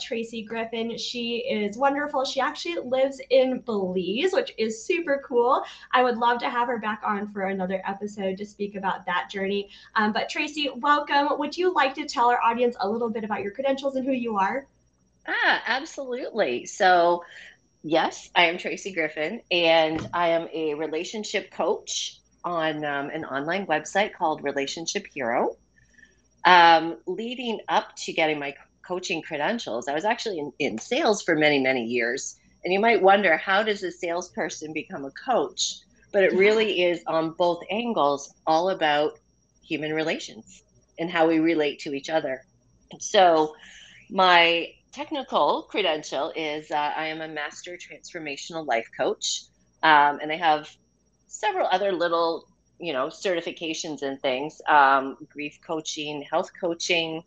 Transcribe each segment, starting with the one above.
Tracey Griffin. She is wonderful. She actually lives in Belize, which is super cool. I would love to have her back on for another episode to speak about that journey. Um, but Tracey, welcome. Would you like to tell our audience a little bit about your credentials and who you are? Ah, absolutely. So, yes, I am Tracey Griffin, and I am a relationship coach on um, an online website called Relationship Hero. Um, leading up to getting my coaching credentials, I was actually in, in sales for many, many years. And you might wonder, how does a salesperson become a coach? But it really is on both angles, all about human relations and how we relate to each other. So, my technical credential is uh, I am a master transformational life coach. Um, and I have several other little you know certifications and things um, grief coaching health coaching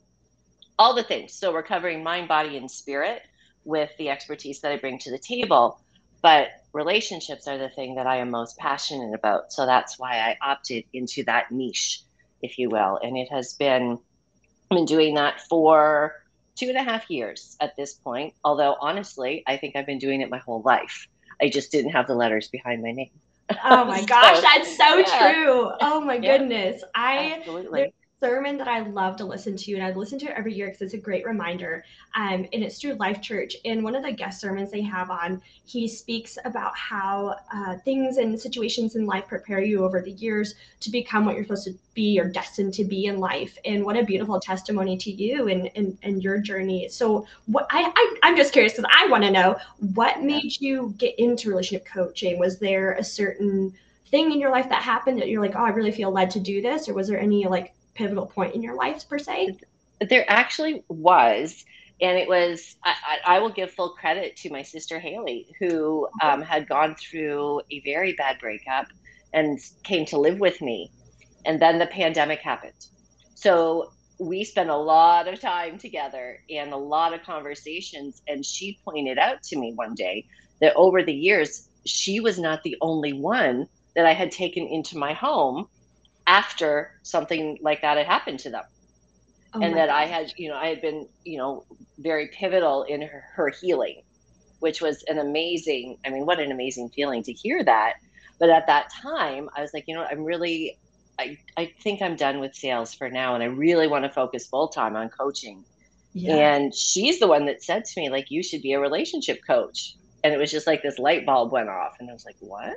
all the things so we're covering mind body and spirit with the expertise that i bring to the table but relationships are the thing that i am most passionate about so that's why i opted into that niche if you will and it has been i've been doing that for two and a half years at this point although honestly i think i've been doing it my whole life i just didn't have the letters behind my name Oh my gosh, so, that's so yeah. true. Oh my yeah. goodness. I Absolutely sermon that I love to listen to, and I listen to it every year because it's a great reminder. Um, and it's through Life Church. And one of the guest sermons they have on, he speaks about how uh, things and situations in life prepare you over the years to become what you're supposed to be or destined to be in life. And what a beautiful testimony to you and and, and your journey. So what I, I I'm just curious because I want to know what made you get into relationship coaching. Was there a certain thing in your life that happened that you're like, oh, I really feel led to do this? Or was there any like pivotal point in your life per se? There actually was. And it was, I, I will give full credit to my sister Haley, who um, had gone through a very bad breakup and came to live with me. And then the pandemic happened. So we spent a lot of time together and a lot of conversations. And she pointed out to me one day that over the years, she was not the only one that I had taken into my home after something like that had happened to them. Oh and that gosh. I had, you know, I had been, you know, very pivotal in her, her healing, which was an amazing, I mean, what an amazing feeling to hear that. But at that time, I was like, you know, I'm really, I, I think I'm done with sales for now. And I really want to focus full time on coaching. Yeah. And she's the one that said to me, like, you should be a relationship coach and it was just like this light bulb went off and i was like what?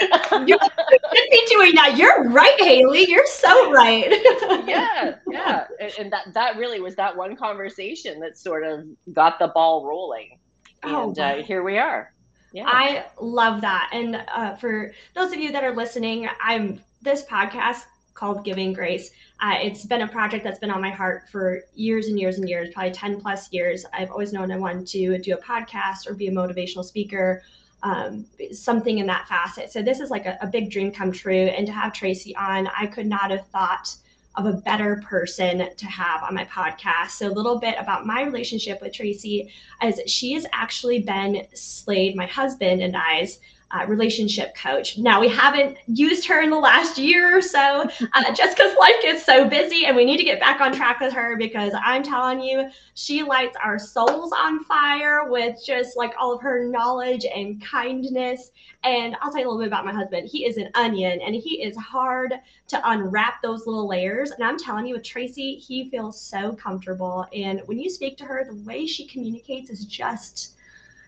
You should be doing that you're right haley. You're so right. Yeah yeah and, and, that that really was that one conversation that sort of got the ball rolling oh, and oh, wow. uh, here we are. Yeah. I love that and uh, for those of you that are listening i'm this podcast called Giving Grace. Uh, it's been a project that's been on my heart for years and years and years, probably 10 plus years. I've always known I wanted to do a podcast or be a motivational speaker, um, something in that facet. So this is like a, a big dream come true. And to have Tracey on, I could not have thought of a better person to have on my podcast. So, a little bit about my relationship with Tracey, as she has actually been Slade, my husband, and I's uh, relationship coach. Now, we haven't used her in the last year or so uh, just because life gets so busy and we need to get back on track with her because I'm telling you, she lights our souls on fire with just like all of her knowledge and kindness. And I'll tell you a little bit about my husband. He is an onion and he is hard to unwrap those little layers. And I'm telling you, with Tracey, he feels so comfortable. And when you speak to her, the way she communicates is just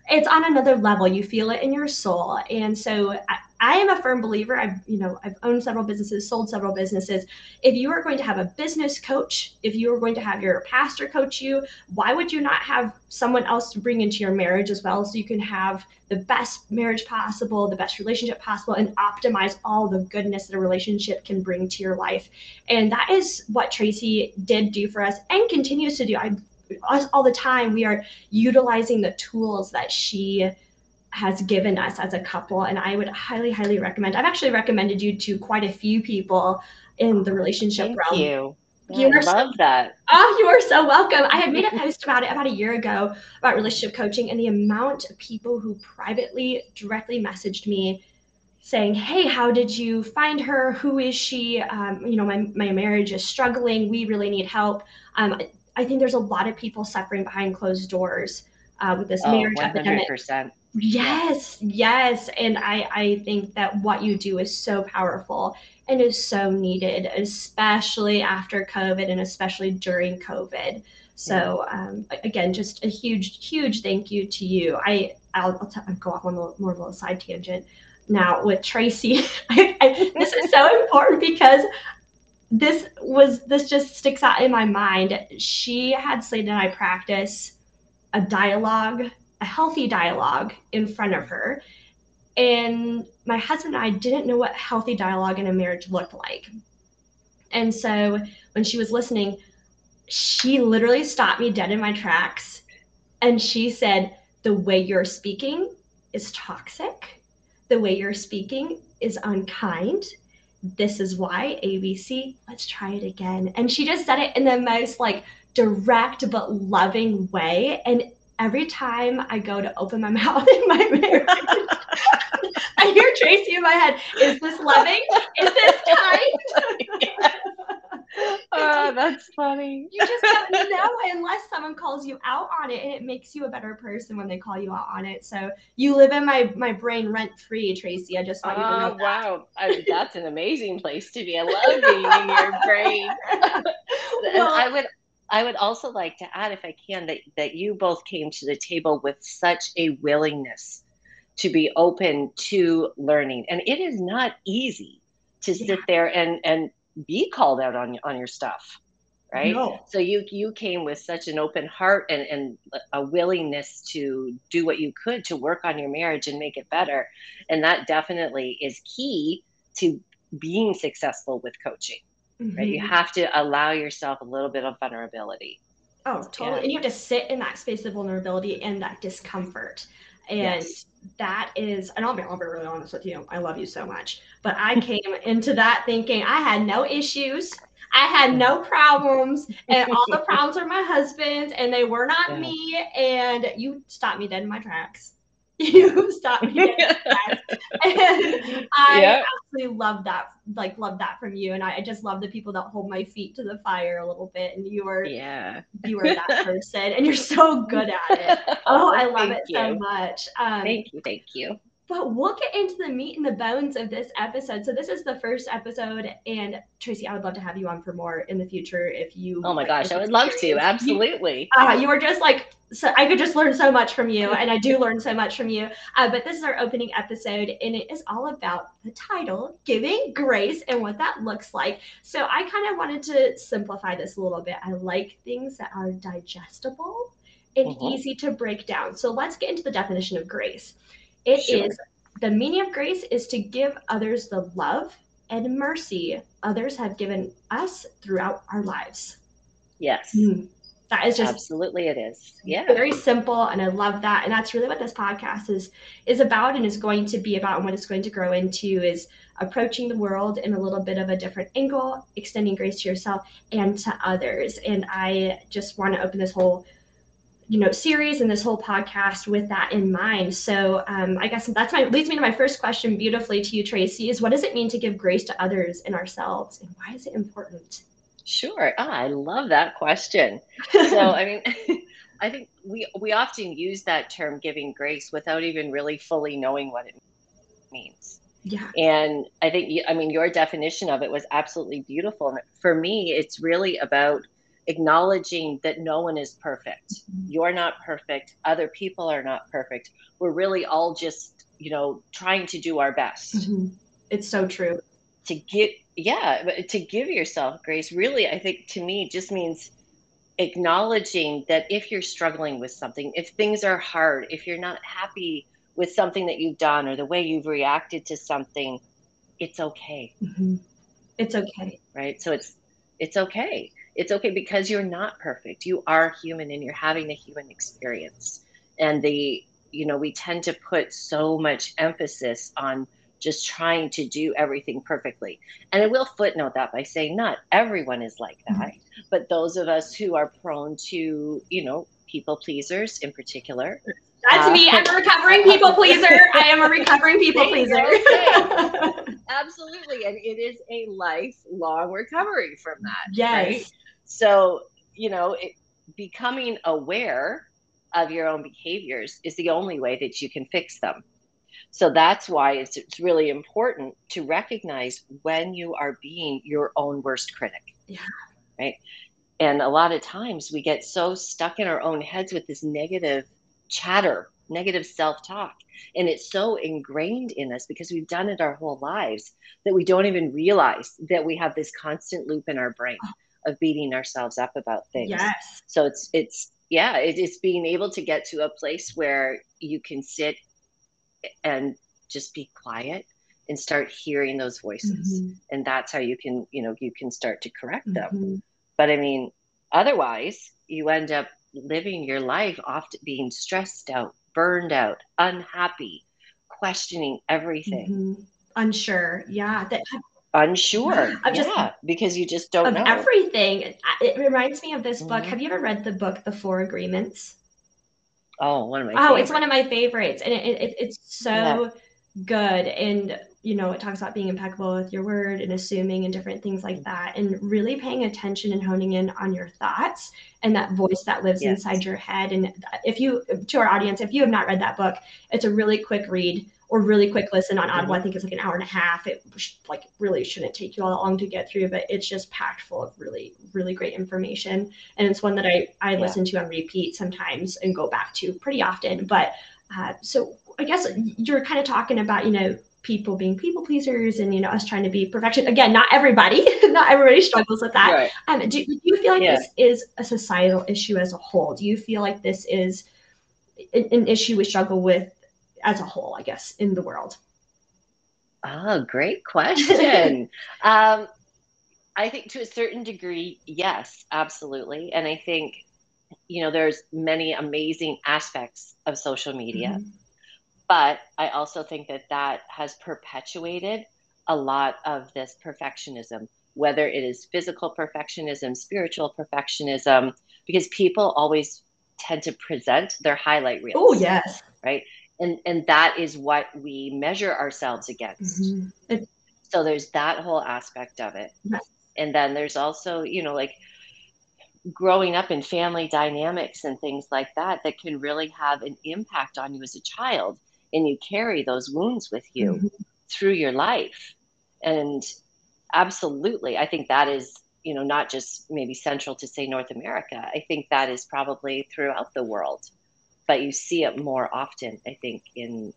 it's on another level. You feel it in your soul. And so I, I, am a firm believer. I've, you know, I've owned several businesses, sold several businesses. If you are going to have a business coach, if you are going to have your pastor coach you, why would you not have someone else to bring into your marriage as well so you can have the best marriage possible, the best relationship possible, and optimize all the goodness that a relationship can bring to your life. And that is what Tracey did do for us and continues to do. I us all the time we are utilizing the tools that she has given us as a couple and i would highly highly recommend i've actually recommended you to quite a few people in the relationship Thank realm you you I love so, that. Oh, you are so welcome. I had made a post about it about a year ago about relationship coaching and the amount of people who privately directly messaged me saying, Hey, how did you find her? Who is she? Um, you know, my, my marriage is struggling. We really need help. Um, I think there's a lot of people suffering behind closed doors uh, with this oh, marriage 100%. epidemic. Yes, yes. And I, I think that what you do is so powerful and is so needed, especially after COVID and especially during COVID. So um, again, just a huge, huge thank you to you. I I'll, I'll, t- I'll go off on a little, more of a side tangent now with Tracey. I, I, this is so important because this was this just sticks out in my mind. She had Slade and I practice a dialogue, a healthy dialogue in front of her. And my husband and I didn't know what healthy dialogue in a marriage looked like. And so when she was listening, she literally stopped me dead in my tracks and she said, The way you're speaking is toxic. The way you're speaking is unkind. This is why ABC, let's try it again. And she just said it in the most like direct but loving way. And every time I go to open my mouth in my marriage, I hear Tracey in my head, is this loving? Is this kind? oh, that's funny. You just don't know unless someone calls you out on it, and it makes you a better person when they call you out on it. So you live in my my brain rent free, Tracey. I just want you to ah, know. Oh wow, I, that's an amazing place to be. I love being in your brain. well, I would. I would also like to add, if I can, that, that you both came to the table with such a willingness to be open to learning. And it is not easy to yeah. sit there and, and be called out on on your stuff right no. so you you came with such an open heart and and a willingness to do what you could to work on your marriage and make it better and that definitely is key to being successful with coaching mm-hmm. right you mm-hmm. have to allow yourself a little bit of vulnerability oh totally yeah. and you have to sit in that space of vulnerability and that discomfort and yes. that is, and I'll be, I'll be really honest with you. I love you so much. But I came into that thinking I had no issues. I had no mm-hmm. problems, and all the problems are my husband's, and they were not yeah. me. And you stopped me dead in my tracks. you stopped me and I yep. absolutely love that, like love that from you. And I, I, just love the people that hold my feet to the fire a little bit. And you are, yeah, you are that person, and you're so good at it. Oh, I love it you. so much. Um, thank you, thank you but we'll get into the meat and the bones of this episode. So this is the first episode, and Tracey, I would love to have you on for more in the future if you. Oh my gosh, I would love to. Absolutely. You, uh, you are just like so. I could just learn so much from you, and I do learn so much from you. Uh, but this is our opening episode, and it is all about the title, giving grace, and what that looks like. So I kind of wanted to simplify this a little bit. I like things that are digestible and mm-hmm. easy to break down. So let's get into the definition of grace. It sure. is the meaning of grace is to give others the love and mercy others have given us throughout our lives. Yes. Mm. That is just absolutely it is. Yeah. Very simple and I love that. And that's really what this podcast is is about and is going to be about and what it's going to grow into is approaching the world in a little bit of a different angle, extending grace to yourself and to others. And I just want to open this whole you know series and this whole podcast with that in mind. So um, i guess that's my leads me to my first question beautifully to you tracey is what does it mean to give grace to others and ourselves and why is it important? Sure. Ah, i love that question. So i mean i think we we often use that term giving grace without even really fully knowing what it means. Yeah. And i think i mean your definition of it was absolutely beautiful. For me it's really about acknowledging that no one is perfect. Mm-hmm. You're not perfect. Other people are not perfect. We're really all just, you know, trying to do our best. Mm-hmm. It's so true. To get, yeah, but to give yourself grace, really, I think to me just means acknowledging that if you're struggling with something, if things are hard, if you're not happy with something that you've done or the way you've reacted to something, it's okay. Mm-hmm. It's okay. Right. So it's, it's okay it's okay because you're not perfect. You are human and you're having a human experience. And the, you know, we tend to put so much emphasis on just trying to do everything perfectly. And I will footnote that by saying not everyone is like that, mm-hmm. but those of us who are prone to, you know, people pleasers in particular, That's uh, me. I'm a recovering people pleaser. I am a recovering people pleaser. Absolutely. And it is a lifelong recovery from that. Yes. Right? So, you know, it, becoming aware of your own behaviors is the only way that you can fix them. So that's why it's, it's really important to recognize when you are being your own worst critic. Yeah. Right. And a lot of times we get so stuck in our own heads with this negative chatter, negative self talk. And it's so ingrained in us because we've done it our whole lives that we don't even realize that we have this constant loop in our brain oh. Of beating ourselves up about things. Yes. So it's, it's, yeah, it is being able to get to a place where you can sit and just be quiet and start hearing those voices. Mm-hmm. And that's how you can, you know, you can start to correct them. Mm-hmm. But I mean, otherwise, you end up living your life often being stressed out, burned out, unhappy, questioning everything. Mm-hmm. Unsure. Yeah. That unsure. I'm just, yeah, because you just don't know everything. It reminds me of this book. Mm-hmm. Have you ever read the book The Four Agreements? Oh, one of my. Oh, favorites. it's one of my favorites, and it, it it's so yeah. good. And you know, it talks about being impeccable with your word and assuming and different things like that, and really paying attention and honing in on your thoughts and that voice that lives yes. inside your head. And if you, to our audience, if you have not read that book, it's a really quick read or really quick listen on Audible. I think it's like an hour and a half. It like really shouldn't take you all that long to get through, but it's just packed full of really, really great information. And it's one that I, I yeah. listen to on repeat sometimes and go back to pretty often. But uh, so I guess you're kind of talking about, you know, people being people pleasers and, you know, us trying to be perfection. Again, not everybody, not everybody struggles with that. Right. Um, do, do, you feel like yeah. this is a societal issue as a whole? Do you feel like this is an, an issue we struggle with as a whole, I guess, in the world? Oh, great question. um, I think to a certain degree, yes, absolutely. And I think, you know, there's many amazing aspects of social media. Mm-hmm. But I also think that that has perpetuated a lot of this perfectionism, whether it is physical perfectionism, spiritual perfectionism, because people always tend to present their highlight reels. Oh, yes. Right and and that is what we measure ourselves against. Mm-hmm. so there's that whole aspect of it. And then there's also you know like growing up in family dynamics and things like that that can really have an impact on you as a child and you carry those wounds with you mm-hmm. through your life. And absolutely i think that is you know not just maybe central to say north america. I think that is probably throughout the world but you see it more often, I think, in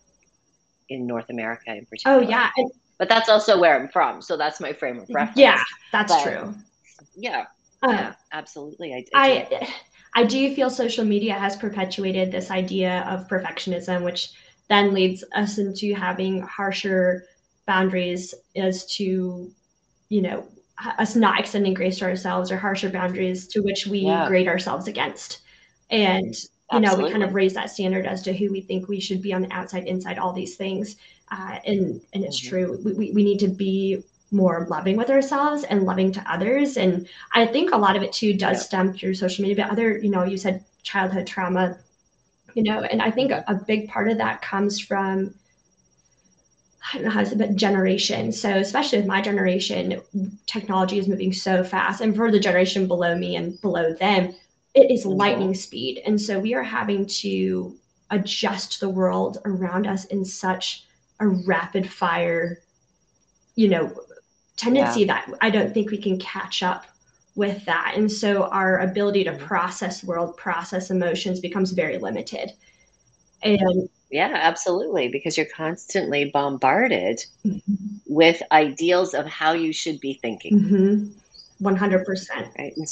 in North America in particular. Oh yeah, but that's also where I'm from, so that's my frame of reference. Yeah, that's but, true. Yeah, uh, yeah, absolutely. I, I, I I do feel social media has perpetuated this idea of perfectionism, which then leads us into having harsher boundaries as to, you know, us not extending grace to ourselves or harsher boundaries to which we yeah. grade ourselves against. And you know we kind of raise that standard as to who we think we should be on the outside inside all these things uh, and and it's mm-hmm. true we, we, we need to be more loving with ourselves and loving to others and i think a lot of it too does yeah. stem through social media but other you know you said childhood trauma you know and i think a, a big part of that comes from I don't know how to say, but generation. So especially with my generation, technology is moving so fast, and for the generation below me and below them, it is lightning speed. And so we are having to adjust the world around us in such a rapid fire, you know, tendency yeah. that I don't think we can catch up with that. And so our ability to mm-hmm. process world, process emotions becomes very limited. And yeah, absolutely. Because you're constantly bombarded mm-hmm. with ideals of how you should be thinking. Mm-hmm. 100%. Right. And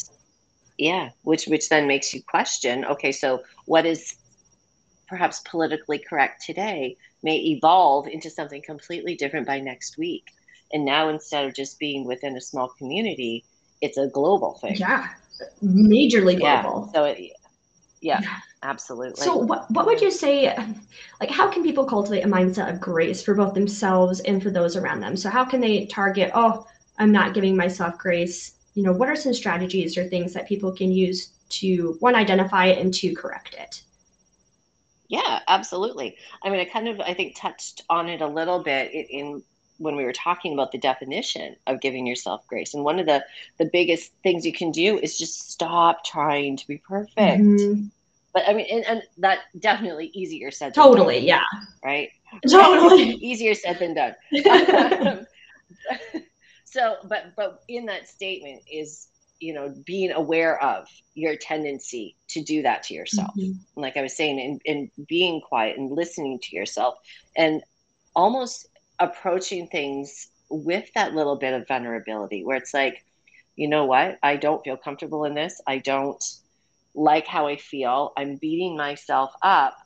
yeah which which then makes you question okay so what is perhaps politically correct today may evolve into something completely different by next week. And now instead of just being within a small community it's a global thing. Yeah majorly global. yeah. so it, yeah, yeah. absolutely. So what, what would you say like how can people cultivate a mindset of grace for both themselves and for those around them? So how can they target oh i'm not giving myself grace you know, what are some strategies or things that people can use to one, identify it and two, correct it? Yeah, absolutely. I mean, I kind of, I think, touched on it a little bit in, when we were talking about the definition of giving yourself grace. And one of the the biggest things you can do is just stop trying to be perfect. Mm-hmm. But I mean, and, and, that definitely easier said. Totally, done, yeah. Right. Totally easier said than done. so, but but in that statement is you know being aware of your tendency to do that to yourself. Mm-hmm. like i was saying and, and being quiet and listening to yourself and almost approaching things with that little bit of vulnerability where it's like you know what? I don't feel comfortable in this. I don't like how i feel. I'm beating myself up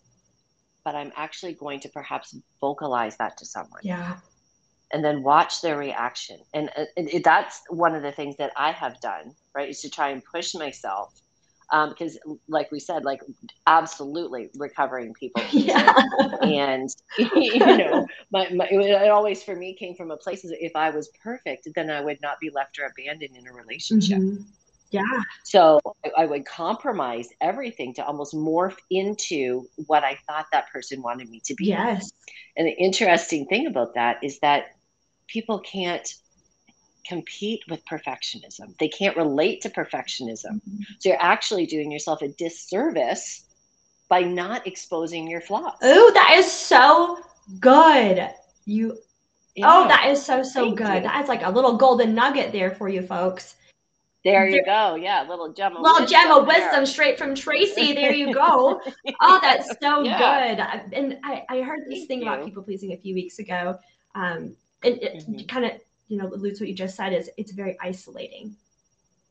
but i'm actually going to perhaps vocalize that to someone. Yeah and then watch their reaction. And, uh, and that's one of the things that I have done, right, is to try and push myself. Because, um, like we said, like absolutely recovering people, yeah. and you know, my, my, it always for me came from a place that if I was perfect, then I would not be left or abandoned in a relationship. Mm-hmm. Yeah. So I, I, would compromise everything to almost morph into what I thought that person wanted me to be. Yes. And the interesting thing about that is that people can't compete with perfectionism. They can't relate to perfectionism. Mm-hmm. So you're actually doing yourself a disservice by not exposing your flaws. Oh, that is so good. You yeah. Oh, that is so so Thank good. You. That is like a little golden nugget there for you folks. There you go. Yeah, little gem of little gem of wisdom there. straight from Tracey. There you go. oh, that's so yeah. good. And I, I heard this Thank thing you. about people pleasing a few weeks ago. Um, and it mm-hmm. kind of you know alludes what you just said is it's very isolating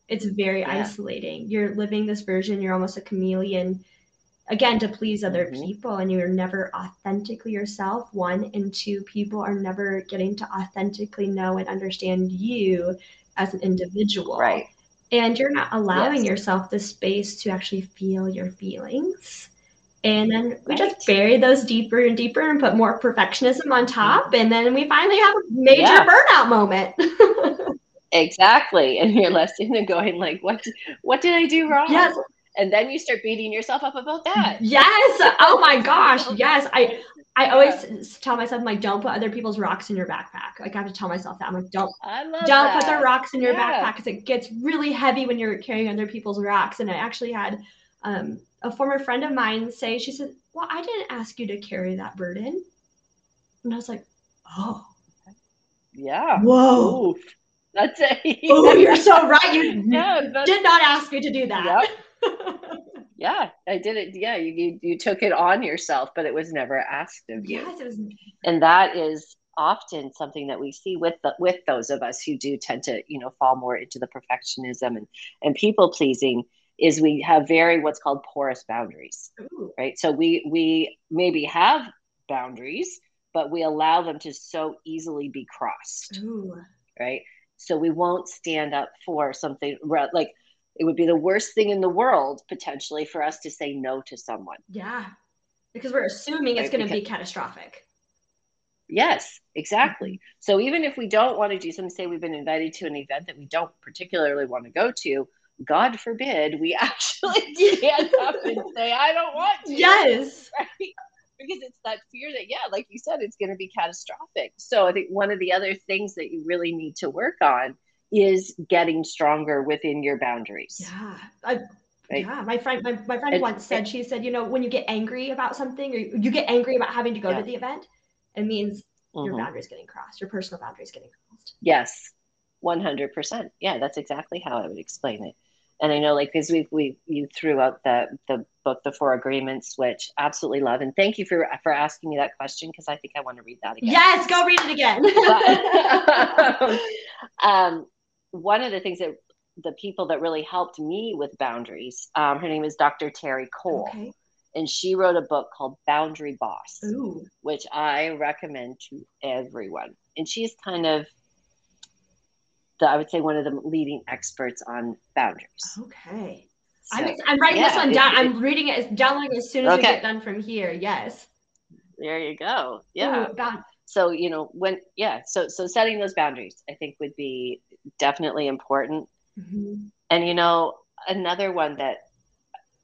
it's very yeah. isolating you're living this version you're almost a chameleon again to please other mm-hmm. people and you're never authentically yourself one and two people are never getting to authentically know and understand you as an individual right and you're not allowing yes. yourself the space to actually feel your feelings and then we right. just bury those deeper and deeper and put more perfectionism on top. And then we finally have a major yeah. burnout moment. exactly. And you're left in and going like, what, what did I do wrong? Yes. And then you start beating yourself up about that. Yes. Oh my gosh. Yes. I, I always tell myself, I'm like, don't put other people's rocks in your backpack. Like I have to tell myself that. I'm like, don't, don't that. put their rocks in your yeah. backpack because it gets really heavy when you're carrying other people's rocks. And I actually had um, a former friend of mine say, she said, Well, I didn't ask you to carry that burden. And I was like, Oh. Yeah. Whoa. Oof. That's it. oh, you're so right. You yeah, did not ask me to do that. Yep. yeah, I did it. Yeah, you, you you took it on yourself, but it was never asked of you. Yes, it was. And that is often something that we see with the, with those of us who do tend to you know fall more into the perfectionism and and people pleasing is we have very what's called porous boundaries Ooh. right so we we maybe have boundaries but we allow them to so easily be crossed Ooh. right so we won't stand up for something like it would be the worst thing in the world potentially for us to say no to someone yeah because we're assuming right? it's going to be catastrophic Yes, exactly. Mm-hmm. So even if we don't want to do something, say we've been invited to an event that we don't particularly want to go to, God forbid we actually stand up and say, I don't want to. Yes. Right? Because it's that fear that, yeah, like you said, it's going to be catastrophic. So I think one of the other things that you really need to work on is getting stronger within your boundaries. Yeah. I, right? Yeah. My friend, my, my friend once said, she said, you know, when you get angry about something or you get angry about having to go yeah. to the event, it means mm-hmm. your boundaries getting crossed, your personal boundaries getting crossed. Yes. 100%. Yeah, that's exactly how I would explain it and I know like because we we you threw out the the book the Four Agreements, which absolutely love, and thank you for for asking me that question because I think I want to read that again. Yes, go read it again. but, um, one of the things that the people that really helped me with boundaries, um, her name is Dr. Terri Cole. Okay. And she wrote a book called Boundary Boss, Ooh. which I recommend to everyone. And she's kind of the, I would say one of the leading experts on boundaries. Okay. So, I'm, I'm writing yeah, this one down. It, I'm reading it, downloading as soon as okay. we get done from here. Yes. There you go. Yeah. Ooh, so you know when yeah so so setting those boundaries I think would be definitely important. Mm-hmm. And you know another one that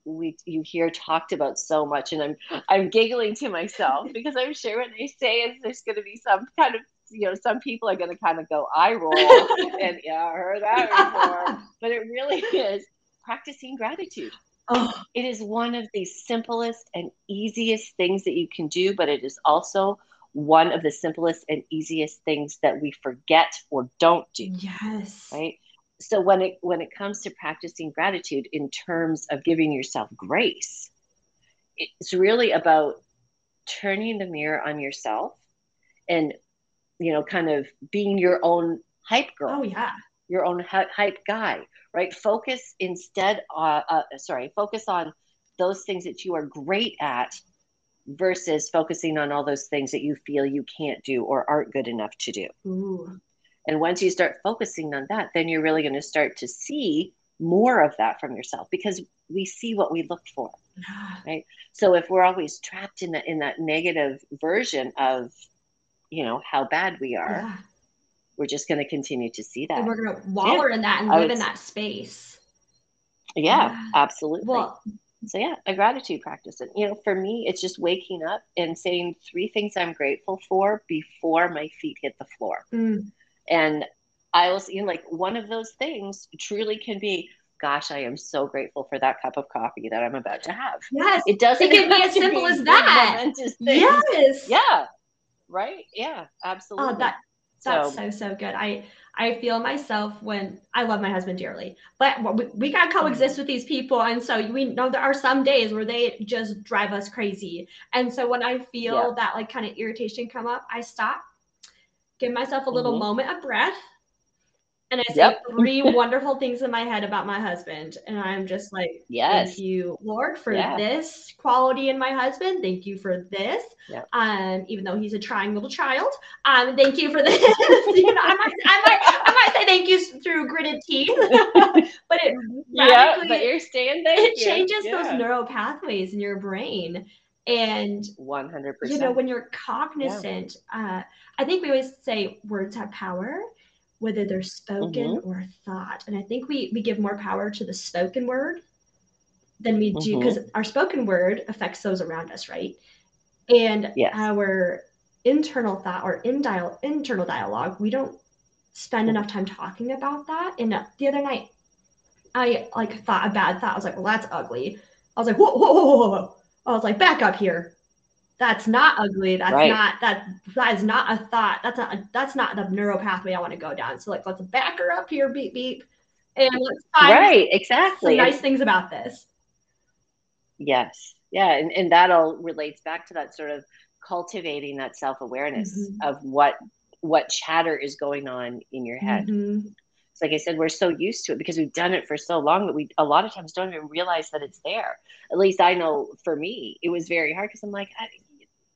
we you hear talked about so much and i'm i'm giggling to myself because i'm sure when they say it there's going to be some kind of you know some people are going to kind of go eye roll and yeah i heard that before. But it really is practicing gratitude. Oh. it is one of the simplest and easiest things that you can do but it is also one of the simplest and easiest things that we forget or don't do yes. right? So when it when it comes to practicing gratitude in terms of giving yourself grace it's really about turning the mirror on yourself and you know kind of being your own hype girl oh yeah your own hype guy right focus instead uh, uh, sorry focus on those things that you are great at versus focusing on all those things that you feel you can't do or aren't good enough to do Ooh. And once you start focusing on that, then you're really going to start to see more of that from yourself because we see what we look for. Right. So if we're always trapped in that in that negative version of, you know, how bad we are, yeah. we're just going to continue to see that. And we're going to waller yeah. in that and live in that space. Yeah, yeah, absolutely. Well, so yeah, a gratitude practice. And you know, for me, it's just waking up and saying three things I'm grateful for before my feet hit the floor. Mm. And I will see like one of those things truly can be, gosh, I am so grateful for that cup of coffee that I'm about to have. Yes. It doesn't it can be as simple as that. Yes. Yeah. Right. Yeah. Absolutely. Oh, that that's so, so so good. I I feel myself when I love my husband dearly, but we, we got to coexist mm-hmm. with these people. And so we know there are some days where they just drive us crazy. And so when I feel yeah. that like kind of irritation come up, I stop give myself a little mm-hmm. moment of breath. And I say yep. three wonderful things in my head about my husband. And I'm just like, yes. thank you, Lord, for yeah. this quality in my husband. Thank you for this. Yep. Um, even though he's a trying little child. Um, thank you for this. you know, I might, I might, I might say thank you through gritted teeth. but it yeah, but you're staying there. It changes yeah. those neural pathways in your brain. And 100%. You know, when you're cognizant, yeah. uh, I think we always say words have power, whether they're spoken mm-hmm. or thought. And I think we, we give more power to the spoken word than we do because mm-hmm. our spoken word affects those around us, right? And yes. our internal thought or in dial- internal dialogue, we don't spend enough time talking about that. And the other night, I like thought a bad thought. I was like, well, that's ugly. I was like, whoa, whoa, whoa, whoa. I was like, back up here. That's not ugly. That's right. not that that is not a thought. That's not a, that's not the neural pathway I want to go down. So like let's back her up here, beep beep. And let's find right, exactly. Some nice things about this. Yes. Yeah. And, and that all relates back to that sort of cultivating that self-awareness mm-hmm. of what what chatter is going on in your head. Mm-hmm like I said, we're so used to it because we've done it for so long that we a lot of times don't even realize that it's there. At least I know for me, it was very hard because I'm like, I,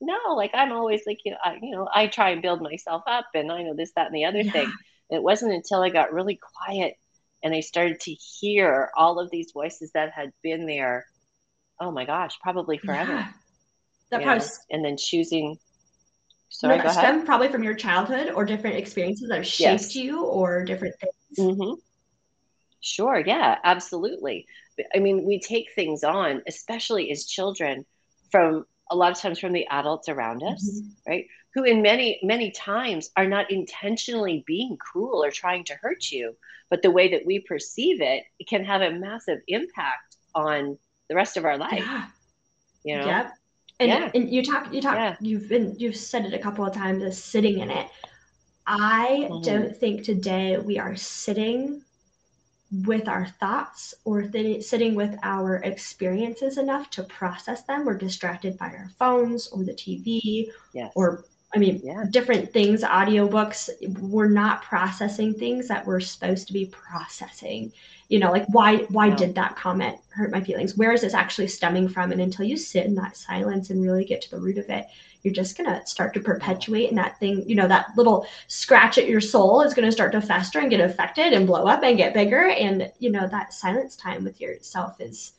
no, like I'm always like, you know, I, you know, I try and build myself up and I know this, that, and the other yeah. thing. It wasn't until I got really quiet and I started to hear all of these voices that had been there. Oh my gosh, probably forever. Yeah. That probably, and then choosing Sorry, no, that stem probably from your childhood or different experiences that have shaped yes. you or different things Mm-hmm. Sure. Yeah, absolutely. I mean, we take things on, especially as children, from a lot of times from the adults around us, mm-hmm. right? Who, in many, many times, are not intentionally being cruel or trying to hurt you, but the way that we perceive it, it can have a massive impact on the rest of our life. Yeah. You know? Yep. And, yeah. and you talk, you talk, yeah. you've been, you've said it a couple of times as sitting in it. I mm-hmm. don't think today we are sitting with our thoughts or th- sitting with our experiences enough to process them. We're distracted by our phones or the TV yes. or I mean, yeah. different things, audiobooks, we're not processing things that we're supposed to be processing. You know, like why why no. did that comment hurt my feelings? Where is this actually stemming from? And until you sit in that silence and really get to the root of it, you're just going to start to perpetuate and that thing you know that little scratch at your soul is going to start to fester and get affected and blow up and get bigger and you know that silence time with yourself is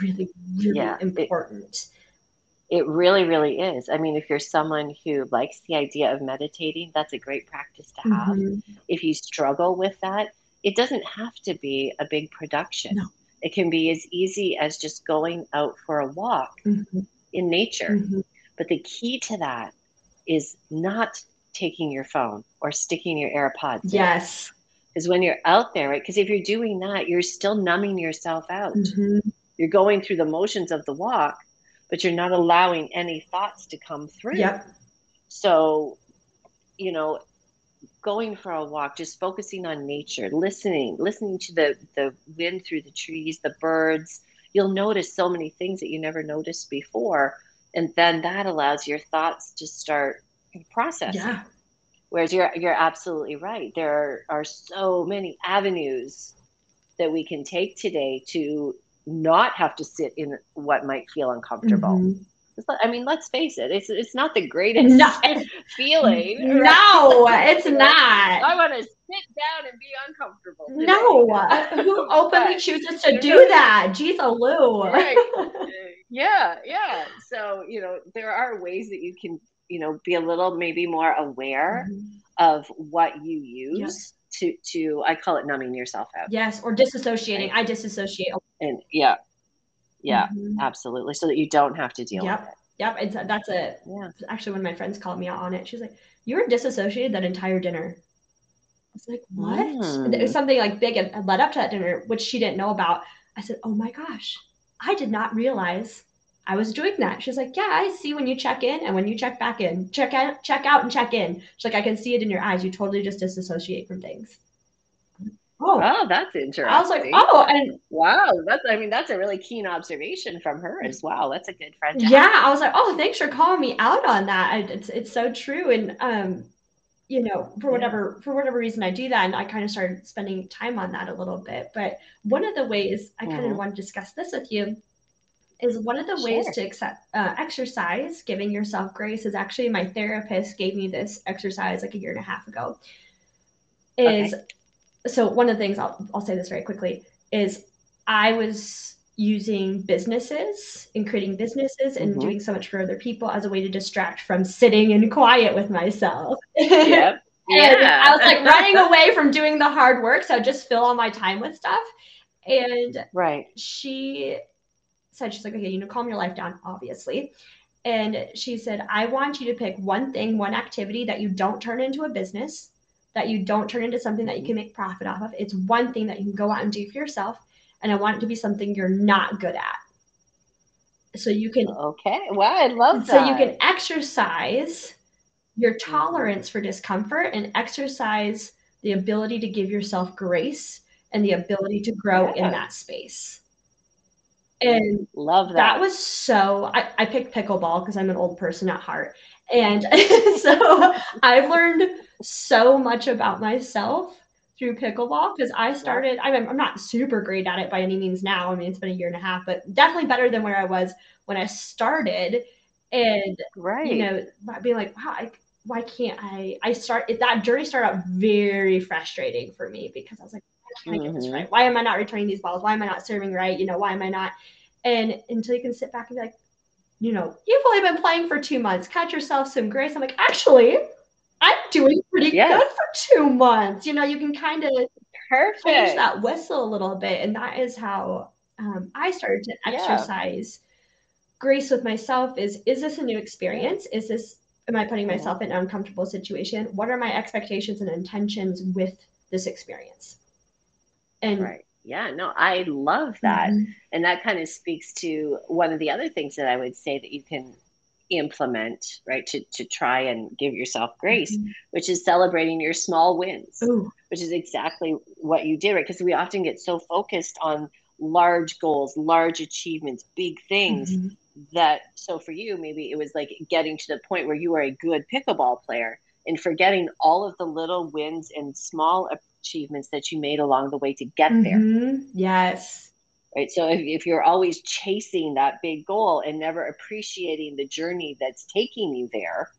really really yeah, important it, it really really is i mean if you're someone who likes the idea of meditating that's a great practice to have mm-hmm. if you struggle with that it doesn't have to be a big production no. It can be as easy as just going out for a walk Mhm. in nature. Mhm. But the key to that is not taking your phone or sticking your AirPods. Yes. Because when you're out there, right? Because if you're doing that, you're still numbing yourself out. Mhm. You're going through the motions of the walk, but you're not allowing any thoughts to come through. Yep. So, you know, going for a walk, just focusing on nature, listening, listening to the the wind through the trees, the birds, you'll notice so many things that you never noticed before, and then that allows your thoughts to start processing. Yeah. Whereas you're you're absolutely right. There are so many avenues that we can take today to not have to sit in what might feel uncomfortable. Mhm. I mean, let's face it, it's it's not the greatest No, feeling. right? no, it's not. I want to sit down and be uncomfortable. today. No, who openly chooses to do that? Jeez, a Lou. Right. yeah, yeah. So, you know, there are ways that you can, you know, be a little maybe more aware Mhm. of what you use to to I call it numbing yourself out. Yes, or disassociating. I disassociate. And yeah. Yeah, Mhm. absolutely. So that you don't have to deal Yep. with it. Yep. It's that's a Yeah. actually one of my friends called me out on it. She's like, "You were disassociated that entire dinner." I was like, "What?" Mm. It was something like big and led up to that dinner, which she didn't know about. I said, "Oh my gosh, I did not realize I was doing that." She's like, "Yeah, I see when you check in and when you check back in. Check out, check out, and check in." She's like, "I can see it in your eyes. You totally just disassociate from things." Oh, Oh, that's interesting. I was like, "Oh," and Wow, that's I mean that's a really keen observation from her as well. That's a good friend. to have. yeah i was like oh thanks for calling me out on that it's it's so true and um you know for Yeah. whatever for whatever reason i do that and i kind of started spending time on that a little bit but one of the ways i kind of want to discuss this with you is one of the ways to accept uh, exercise giving yourself grace is actually my therapist gave me this exercise like a year and a half ago is so one of the things I'll, I'll say this very quickly is i was using businesses and creating businesses and Mhm. doing so much for other people as a way to distract from sitting in quiet with myself Yep. and Yeah. i was like running away from doing the hard work so i just fill all my time with stuff and Right. she said she's like okay you know calm your life down obviously and she said i want you to pick one thing one activity that you don't turn into a business that you don't turn into something that you can mm-hmm. make profit off of it's one thing that you can go out and do for yourself and i want it to be something you're not good at so you can Okay. Wow, I love that. so you can exercise your mm-hmm. tolerance for discomfort and exercise the ability to give yourself grace and the ability to grow Yeah. in that space and love that. that was so I, I picked pickleball because i'm an old person at heart and so i've learned so much about myself through pickleball because i started I'm, I'm not super great at it by any means now. I mean it's been a year and a half but definitely better than where i was when i started. And right. you know being like wow I, why can't i? I start that journey started out very frustrating for me because i was like why can't i get this Mhm. right? Why am i not returning these balls? Why am i not serving right? You know why am i not? And until you can sit back and be like you know you've only been playing for two months. Cut yourself some grace. I'm like actually i'm doing pretty Yes. good for two months you know you can kind of change that whistle a little bit and that is how um, i started to Yeah. exercise grace with myself is is this a new experience is this am i putting myself in an uncomfortable situation what are my expectations and intentions with this experience and Right. Yeah, no, I love that. Mhm. And that kind of speaks to one of the other things that I would say that you can implement, right, to, to try and give yourself grace, Mhm. which is celebrating your small wins, Ooh, which is exactly what you did, right? Because we often get so focused on large goals, large achievements, big things mhm. that, so for you, maybe it was like getting to the point where you were a good pickleball player and forgetting all of the little wins and small achievements that you made along the way to get there Mhm. yes right? So if, if you're always chasing that big goal and never appreciating the journey that's taking you there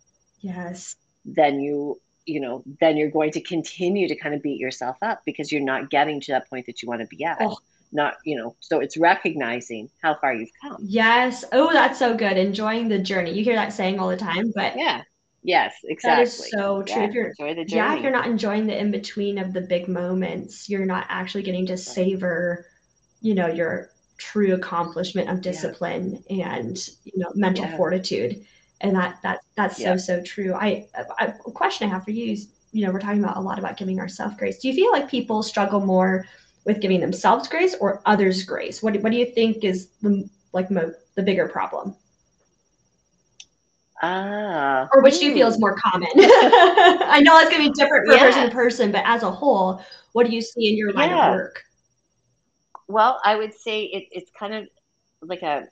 yes. then you you know then you're going to continue to kind of beat yourself up because you're not getting to that point that you want to be at. Oh. not you know so it's recognizing how far you've come. Yes. Oh that's so good. Enjoying the journey. You hear that saying all the time but yeah. Yes exactly is so true. Yeah, if you're enjoy the journey yeah if you're not enjoying the in between of the big moments you're not actually getting to savor you know your true accomplishment of discipline yeah. and you know mental yeah. fortitude and that that that's yeah. so so true I, I, a question i have for you is you know we're talking about a lot about giving ourselves grace do you feel like people struggle more with giving themselves grace or others grace what, what do you think is the like mo- the bigger problem Ah. Or which do you feel is more common? I know it's going to be different for yeah. person to person, but as a whole, what do you see in your line yeah. of work? Well, I would say it, it's kind of like a,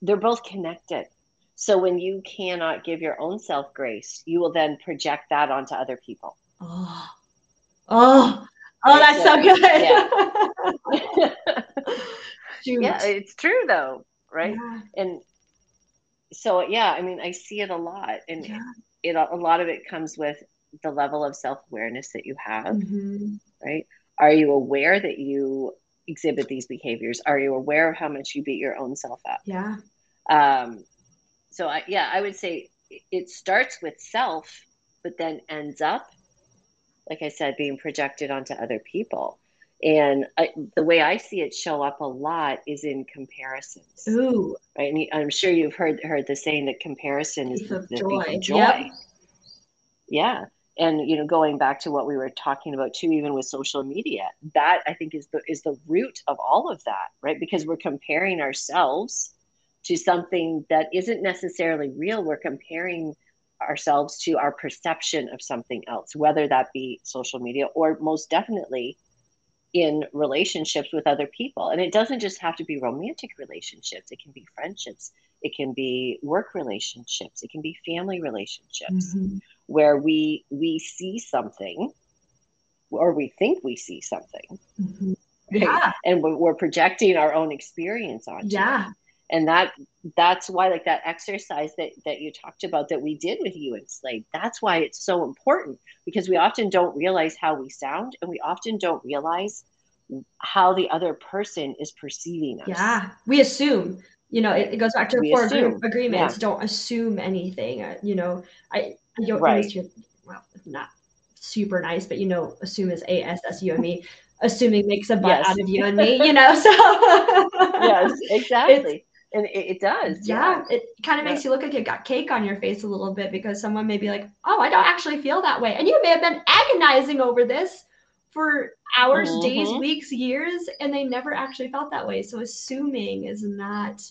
they're both connected. So when you cannot give your own self grace, you will then project that onto other people. Oh, oh, oh, that's so good. Yeah. yeah, it's true though, right? Yeah. And so yeah, I mean, I see it a lot, and yeah. it a lot of it comes with the level of self awareness that you have, mm-hmm. right? Are you aware that you exhibit these behaviors? Are you aware of how much you beat your own self up? Yeah. Um, so I, yeah, I would say it starts with self, but then ends up, like I said, being projected onto other people. And I, the way I see it show up a lot is in comparisons. Ooh. Right. And I'm sure you've heard heard the saying that comparison is the, the joy. joy. Yep. Yeah. And you know, going back to what we were talking about too, even with social media, that I think is the is the root of all of that, right? Because we're comparing ourselves to something that isn't necessarily real. We're comparing ourselves to our perception of something else, whether that be social media or most definitely in relationships with other people. And it doesn't just have to be romantic relationships, it can be friendships, it can be work relationships, it can be family relationships mm-hmm. where we we see something or we think we see something. Mm-hmm. Right? Yeah. And we're projecting our own experience on yeah. It and that that's why like that exercise that that you talked about that we did with you and slade that's why it's so important because we often don't realize how we sound and we often don't realize how the other person is perceiving us yeah we assume you know it, it goes back to the four agreements yeah. don't assume anything uh, you know i you know, right. well not super nice but you know assume is a s s u m e assuming makes a butt yes. out of you and me you know so yes exactly and it, it does yeah, yeah. it kind of yeah. makes you look like you got cake on your face a little bit because someone may be like oh i don't actually feel that way and you may have been agonizing over this for hours mm-hmm. days weeks years and they never actually felt that way so assuming is not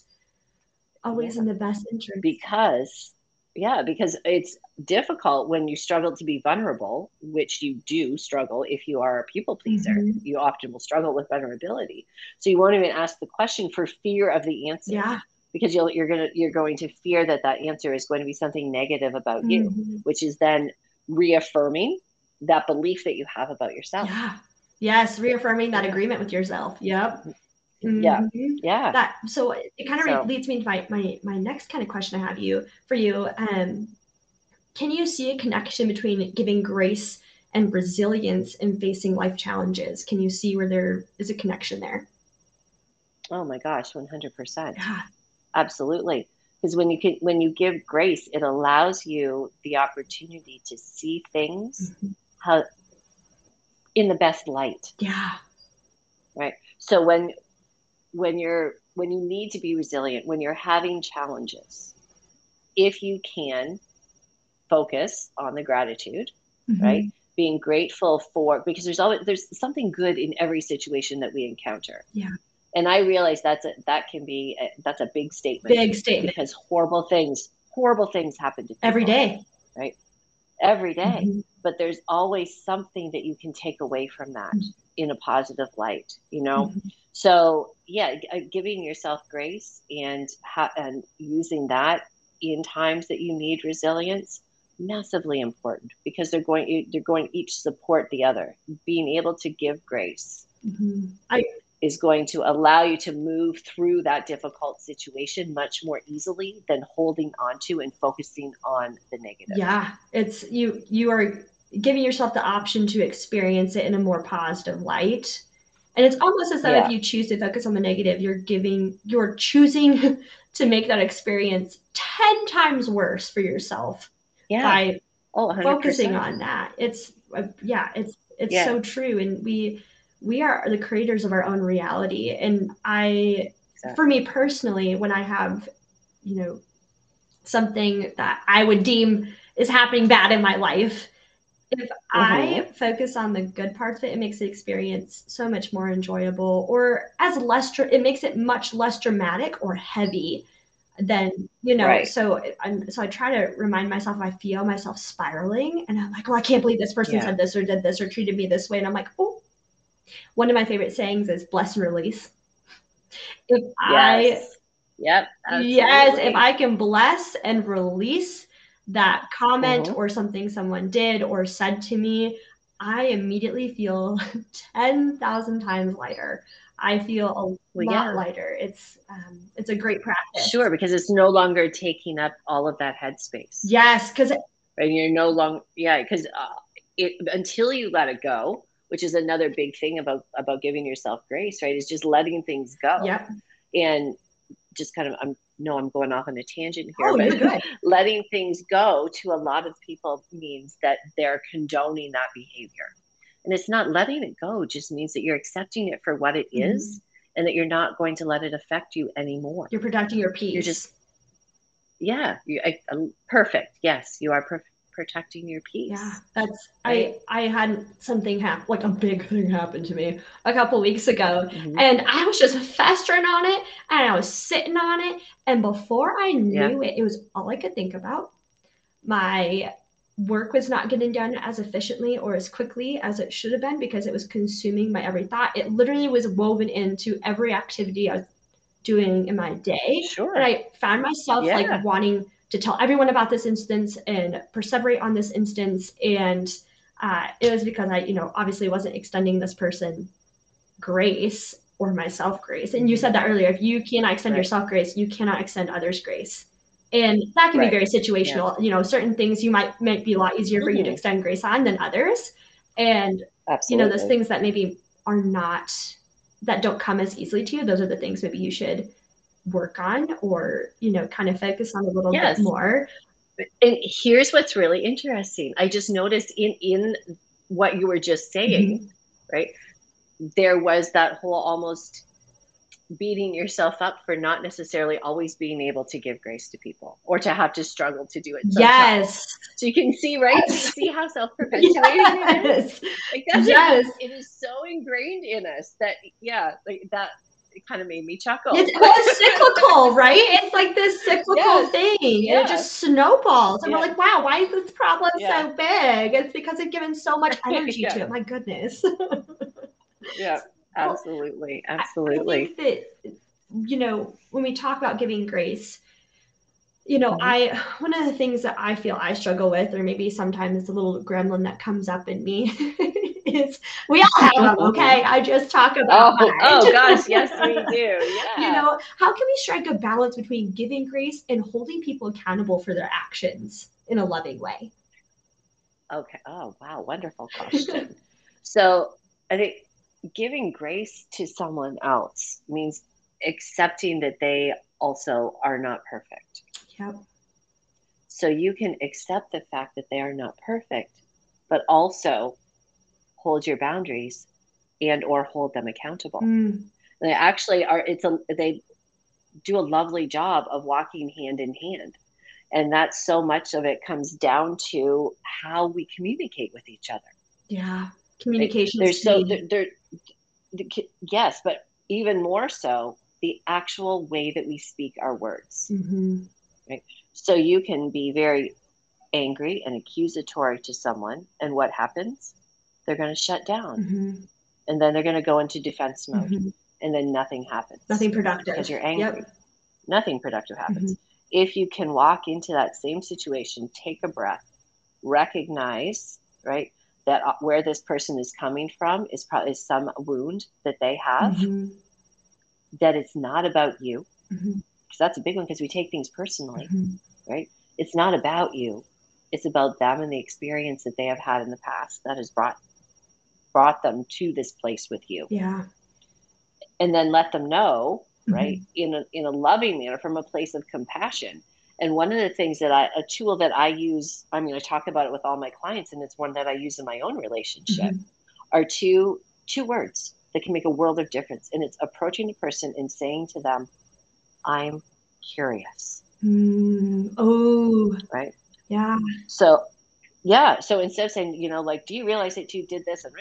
always yeah. in the best interest. Because yeah because it's difficult when you struggle to be vulnerable which you do struggle if you are a people pleaser. Mm-hmm. you often will struggle with vulnerability. So you won't even ask the question for fear of the answer yeah. because you'll, you're gonna you're going to fear that that answer is going to be something negative about you mm-hmm. which is then reaffirming that belief that you have about yourself. Yeah. Yes reaffirming that agreement with yourself. Yep mm-hmm. yeah. That so it kind of so, leads me to my, my my next kind of question i have you for you um can you see a connection between giving grace and resilience in facing life challenges? Can you see where there is a connection there? Oh my gosh 100% yeah. absolutely. Because when you can when you give grace it allows you the opportunity to see things mm-hmm. how in the best light. Yeah. Right? So when when you're when you need to be resilient when you're having challenges if you can focus on the gratitude mm-hmm. right? Being grateful for because there's always there's something good in every situation that we encounter. Yeah. And i realize that's a that can be a, that's a big statement. Big statement. Because horrible things horrible things happen to people, every day. right every day. Mm-hmm. but there's always something that you can take away from that mm-hmm. in a positive light you know mm-hmm. So yeah, uh, giving yourself grace and ha- and using that in times that you need resilience massively important because they're going they're going each support the other. Being able to give grace mm-hmm. I, is going to allow you to move through that difficult situation much more easily than holding onto and focusing on the negative. Yeah, it's you you are giving yourself the option to experience it in a more positive light and it's almost as though yeah. if you choose to focus on the negative, you're giving, you're choosing to make that experience 10 times worse for yourself yeah. by oh, focusing on that. It's, uh, yeah, it's, it's yeah. so true. And we, we are the creators of our own reality. And I, exactly. for me personally, when I have, you know, something that I would deem is happening bad in my life, if mm-hmm. I focus on the good parts of it, it makes the experience so much more enjoyable, or as less, it makes it much less dramatic or heavy than you know. Right. So I'm so I try to remind myself I feel myself spiraling, and I'm like, oh, I can't believe this person yeah. said this or did this or treated me this way, and I'm like, oh. One of my favorite sayings is "bless and release." If yes. I, yep, absolutely. yes, if I can bless and release that comment mm-hmm. or something someone did or said to me, I immediately feel 10,000 times lighter. I feel a well, lot yeah. lighter. It's um, it's a great practice. Sure, because it's no longer taking up all of that headspace. Yes, because and you're no longer yeah because uh, until you let it go, which is another big thing about about giving yourself grace, right? Is just letting things go. Yeah. And just kind of I'm no, I'm going off on a tangent here, oh, but letting things go to a lot of people means that they're condoning that behavior. And it's not letting it go, just means that you're accepting it for what it mm-hmm. is, and that you're not going to let it affect you anymore. You're protecting your peace. You're just, yeah, you, I, perfect. Yes, you are perfect protecting your peace. Yeah, that's right? I I had something happen, like a big thing happened to me a couple weeks ago, mm-hmm. and I was just festering on it, and I was sitting on it, and before I knew yeah. it, it was all I could think about. My work was not getting done as efficiently or as quickly as it should have been because it was consuming my every thought. It literally was woven into every activity I was doing in my day. Sure. And I found myself yeah. like wanting to tell everyone about this instance and perseverate on this instance. And uh, it was because I, you know, obviously wasn't extending this person grace or myself grace. And you said that earlier. If you cannot extend right. yourself grace, you cannot extend others grace. And that can right. be very situational. Yeah. You know, certain things you might might be a lot easier for mm-hmm. you to mm-hmm. extend grace on than others. And Absolutely. you know, those things that maybe are not that don't come as easily to you, those are the things maybe you should work on or you know kind of focus on a little yes. bit more and here's what's really interesting i just noticed in in what you were just saying mm-hmm. right there was that whole almost beating yourself up for not necessarily always being able to give grace to people or to have to struggle to do it. Sometimes. Yes. So you can see, right? You see how self-perpetuating yes. it is. Like that's yes. it is so ingrained in us that yeah, like that it kind of made me chuckle. It's, well, it's cyclical, right? It's like this cyclical yes. thing. Yes. And it just snowballs. And we're like, wow, why is this problem so big? It's because I've given so much energy to it. My goodness. yeah, absolutely. Absolutely. I, I think that, you know, when we talk about giving grace, you know, mm-hmm. I one of the things that I feel I struggle with, or maybe sometimes it's a little gremlin that comes up in me is we all have them, okay? I just talk about Oh, oh gosh, yes, we do. Yeah. you know, how can we strike a balance between giving grace and holding people accountable for their actions in a loving way? Okay. Oh, wow, wonderful question. so I think giving grace to someone else means accepting that they also are not perfect. Yep. So you can accept the fact that they are not perfect, but also hold your boundaries and or hold them accountable. Mm. They actually are it's a they do a lovely job of walking hand in hand. And that's so much of it comes down to how we communicate with each other. Yeah. Communication. There's so there, there yes, but even more so the actual way that we speak our words. Mm-hmm. Right. So you can be very angry and accusatory to someone, and what happens? They're going to shut down. Mm-hmm. And then they're going to go into defense mode. Mm-hmm. And then nothing happens. Nothing productive. Because you're angry. Yep. Nothing productive happens. Mm-hmm. If you can walk into that same situation, take a breath, recognize, right, that uh, where this person is coming from is probably some wound that they have, mm-hmm. that it's not about you. Because mm-hmm. that's a big one because we take things personally, mm-hmm. right? It's not about you. It's about them and the experience that they have had in the past that has brought brought them to this place with you. Yeah. And then let them know, mm-hmm. right, in a in a loving manner from a place of compassion. And one of the things that I a tool that I use, I mean, I talk about it with all my clients, and it's one that I use in my own relationship, mm-hmm. are two two words that can make a world of difference. And it's approaching a person and saying to them, I'm curious. Mm, oh, right. Yeah. So, yeah. So instead of saying, you know, like, do you realize that you did this? And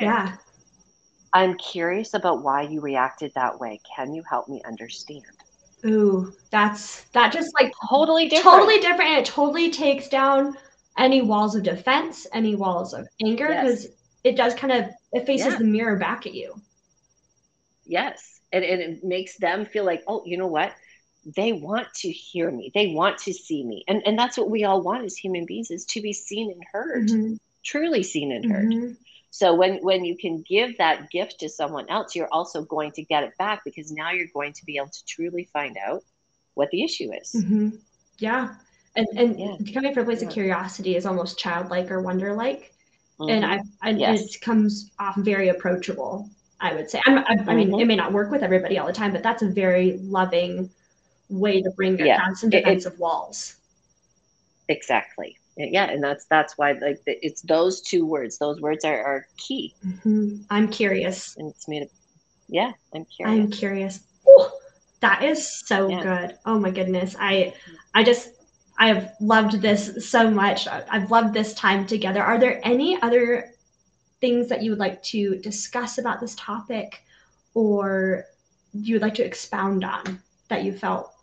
yeah. I'm curious about why you reacted that way. Can you help me understand? Ooh, that's that just like totally different. Totally different. And it totally takes down any walls of defense, any walls of anger, because yes. it does kind of it faces yeah. the mirror back at you. Yes. And, and it makes them feel like, oh, you know what? They want to hear me. They want to see me. And and that's what we all want as human beings is to be seen and heard. Mm-hmm. Truly seen and heard. Mm-hmm. So when when you can give that gift to someone else, you're also going to get it back because now you're going to be able to truly find out what the issue is. Mm-hmm. Yeah, and and yeah. coming from a place yeah. of curiosity is almost childlike or wonderlike, mm-hmm. and I, I yes. it comes off very approachable. I would say. I'm, I. I, mean, it mm-hmm. may not work with everybody all the time, but that's a very loving way to bring yeah. down some defensive it, it, walls. Exactly. Yeah and that's that's why like it's those two words. Those words are, are key. Mm-hmm. i'm curious. And it's made of yeah i'm curious. I'm curious. Ooh, that is so yeah. good. Oh my goodness. I i just i have loved this so much. I've loved this time together. Are there any other things that you would like to discuss about this topic or you would like to expound on that you felt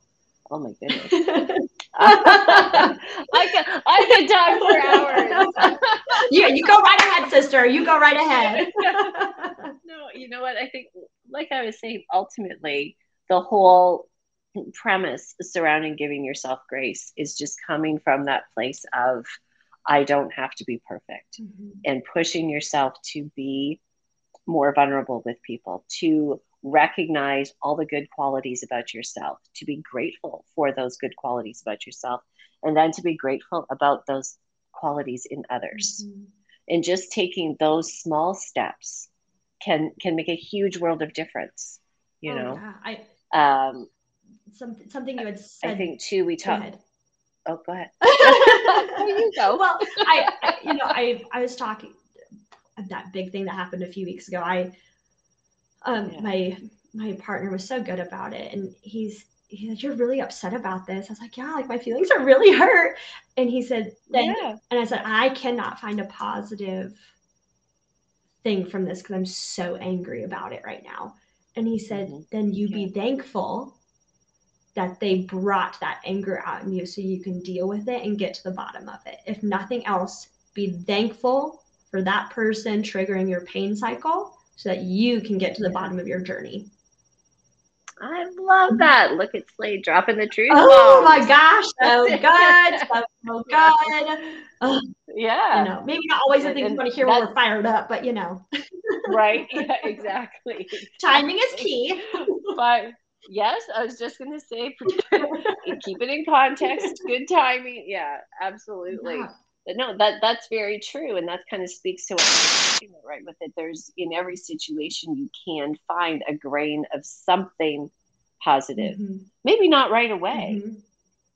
oh my goodness I could I could talk for hours. yeah, you go right ahead, sister. You go right ahead. no, you know what? I think, like I was saying, ultimately, the whole premise surrounding giving yourself grace is just coming from that place of I don't have to be perfect mm-hmm. and pushing yourself to be more vulnerable with people, to recognize all the good qualities about yourself, to be grateful for those good qualities about yourself, and then to be grateful about those qualities in others. Mm-hmm. And just taking those small steps can can make a huge world of difference. You oh, know, yeah. I um, something something you had said. I think too. We talked. Oh, go ahead. there you go. Well, I, I, you know, I I was talking that big thing that happened a few weeks ago. I um, yeah. my my partner was so good about it, and he's he said, "You're really upset about this." I was like, "Yeah, like my feelings are really hurt." And he said, then, yeah. and I said, "I cannot find a positive thing from this because I'm so angry about it right now." And he said, mm-hmm. "Then you yeah. be thankful." that they brought that anger out in you so you can deal with it and get to the bottom of it. If nothing else, be thankful for that person triggering your pain cycle so that you can get to the bottom of your journey. I love that. Look at Slade dropping the truth. Oh my gosh, so good, so, so good. yeah, you know, maybe not always the things you want to hear when we're fired up, but you know, right? Yeah, exactly. Timing is key. but yes, I was just going to say, keep it in context. Good timing. Yeah, absolutely. Yeah but no that that's very true and that kind of speaks to what right with it there's in every situation you can find a grain of something positive mm-hmm. maybe not right away mm-hmm.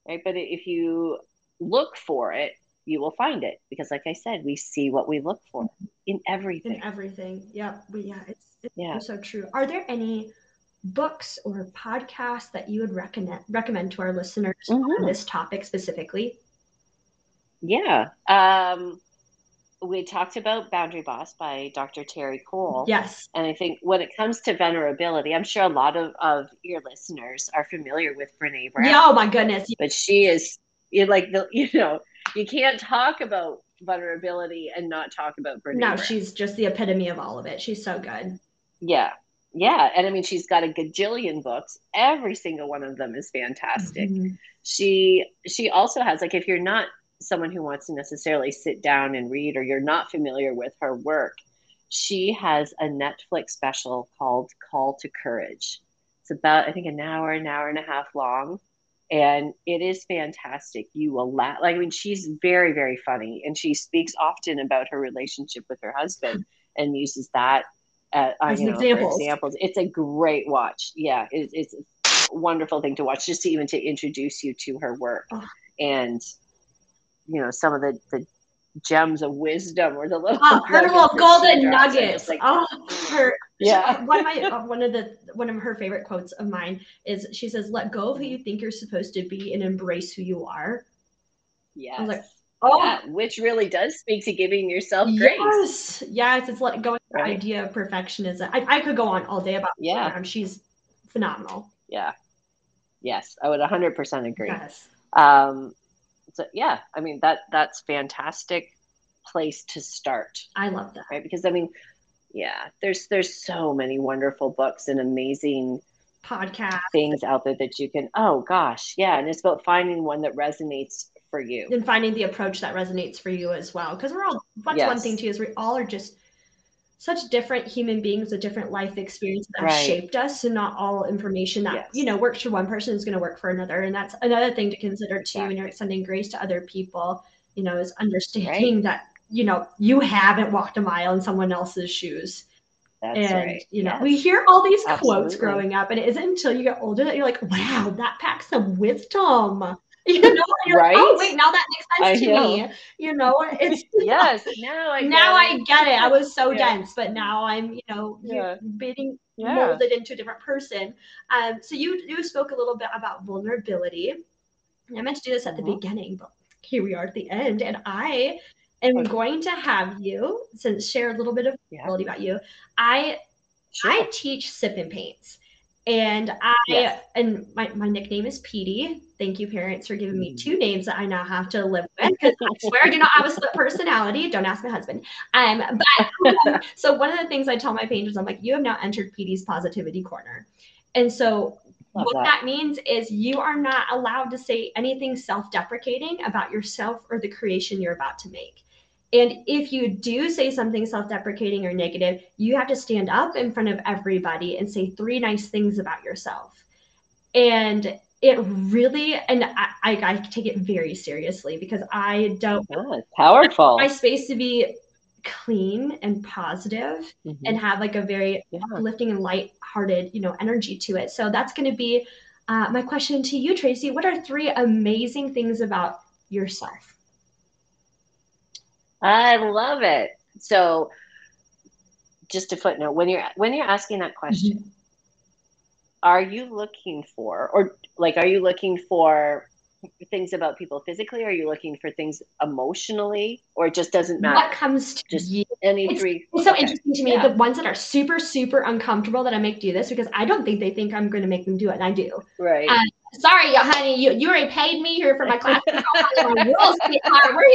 right but if you look for it you will find it because like i said we see what we look for in everything in everything yeah we, yeah it's, it's yeah. so true are there any books or podcasts that you would recommend recommend to our listeners mm-hmm. on this topic specifically yeah. Um, we talked about Boundary Boss by Dr. Terri Cole. Yes. And I think when it comes to vulnerability, I'm sure a lot of, of your listeners are familiar with Brene Brown. Yeah, oh my goodness. But she is you're like the you know, you can't talk about vulnerability and not talk about Brene. No, Brown. she's just the epitome of all of it. She's so good. Yeah. Yeah. And I mean she's got a gajillion books. Every single one of them is fantastic. Mm-hmm. She she also has like if you're not someone who wants to necessarily sit down and read or you're not familiar with her work, she has a Netflix special called Call to Courage. It's about, I think, an hour, an hour and a half long. And it is fantastic. You will laugh. Like, I mean, she's very, very funny. And she speaks often about her relationship with her husband and uses that uh, as you know, examples. examples. It's a great watch. Yeah, it, it's a wonderful thing to watch just to even to introduce you to her work. Oh. And you know some of the, the gems of wisdom or the little oh, her little golden nuggets. Like, oh, her yeah. One of my uh, one of the one of her favorite quotes of mine is she says, "Let go of who you think you're supposed to be and embrace who you are." Yes. I was like, oh, yeah, which really does speak to giving yourself grace. yes, yes. It's like going of the Right. idea of perfectionism. I, I could go on all day about Yeah. her. She's phenomenal. Yeah. Yes, I would 100% agree. Yes. Um, so yeah, I mean that that's fantastic place to start, I love that. right? Because I mean, yeah, there's there's so many wonderful books and amazing Podcast things out there that you can. Oh gosh, yeah, and it's about finding one that resonates for you. and finding the approach that resonates for you as well. Because we're all that's one thing too is we all are just such different human beings with different life experiences that Right. shaped us. So not all information that Yes. you know works for one person is going to work for another. And that's another thing to consider too when Exactly. you're extending grace to other people. You know, is understanding that you know you haven't walked a mile in someone else's shoes. That's and right. you know, Yes. we hear all these quotes growing up, and it isn't until you get older that you're like, wow, that packs some wisdom. You know, and you're like, oh Right? wait, now that makes I sense to know. me. You know, it's yes. Now I now get I it. get it. I was so Yeah. dense, but now I'm, you know, Yeah. being Yeah. molded into a different person. Um, so you you spoke a little bit about vulnerability. I meant to do this at the Mhm. beginning, but here we are at the end, and I am Okay. going to have you since share a little bit of Yeah. vulnerability about you. I Sure. I teach sip and paints. And I Yes. and my, my nickname is Petey. Thank you, parents, for giving me Mm. two names that I now have to live with. Because I swear I do not have a split personality. Don't ask my husband. Um, but so one of the things I tell my painters, I'm like, you have now entered Petey's positivity corner. And so Love what that. that means is you are not allowed to say anything self-deprecating about yourself or the creation you're about to make. And if you do say something self deprecating or negative, you have to stand up in front of everybody and say three nice things about yourself. And it really, and I, I, I take it very seriously because I don't it's powerful. my space to be clean and positive Mhm. and have like a very Yeah. uplifting and light-hearted, you know, energy to it. So that's going to be uh, my question to you, Tracey. What are three amazing things about yourself? I love it. So, just a footnote: when you're when you're asking that question, are you looking for, or like, are you looking for things about people physically? Or are you looking for things emotionally, or it just doesn't matter? What comes to Just you? Any It's- three. It's so Okay. interesting to me. Yeah. The ones that are super, super uncomfortable that I make do this because I don't think they think I'm going to make them do it, and I do. Right. Uh, Sorry, yeah, honey, you, you already paid me here for my class. We're here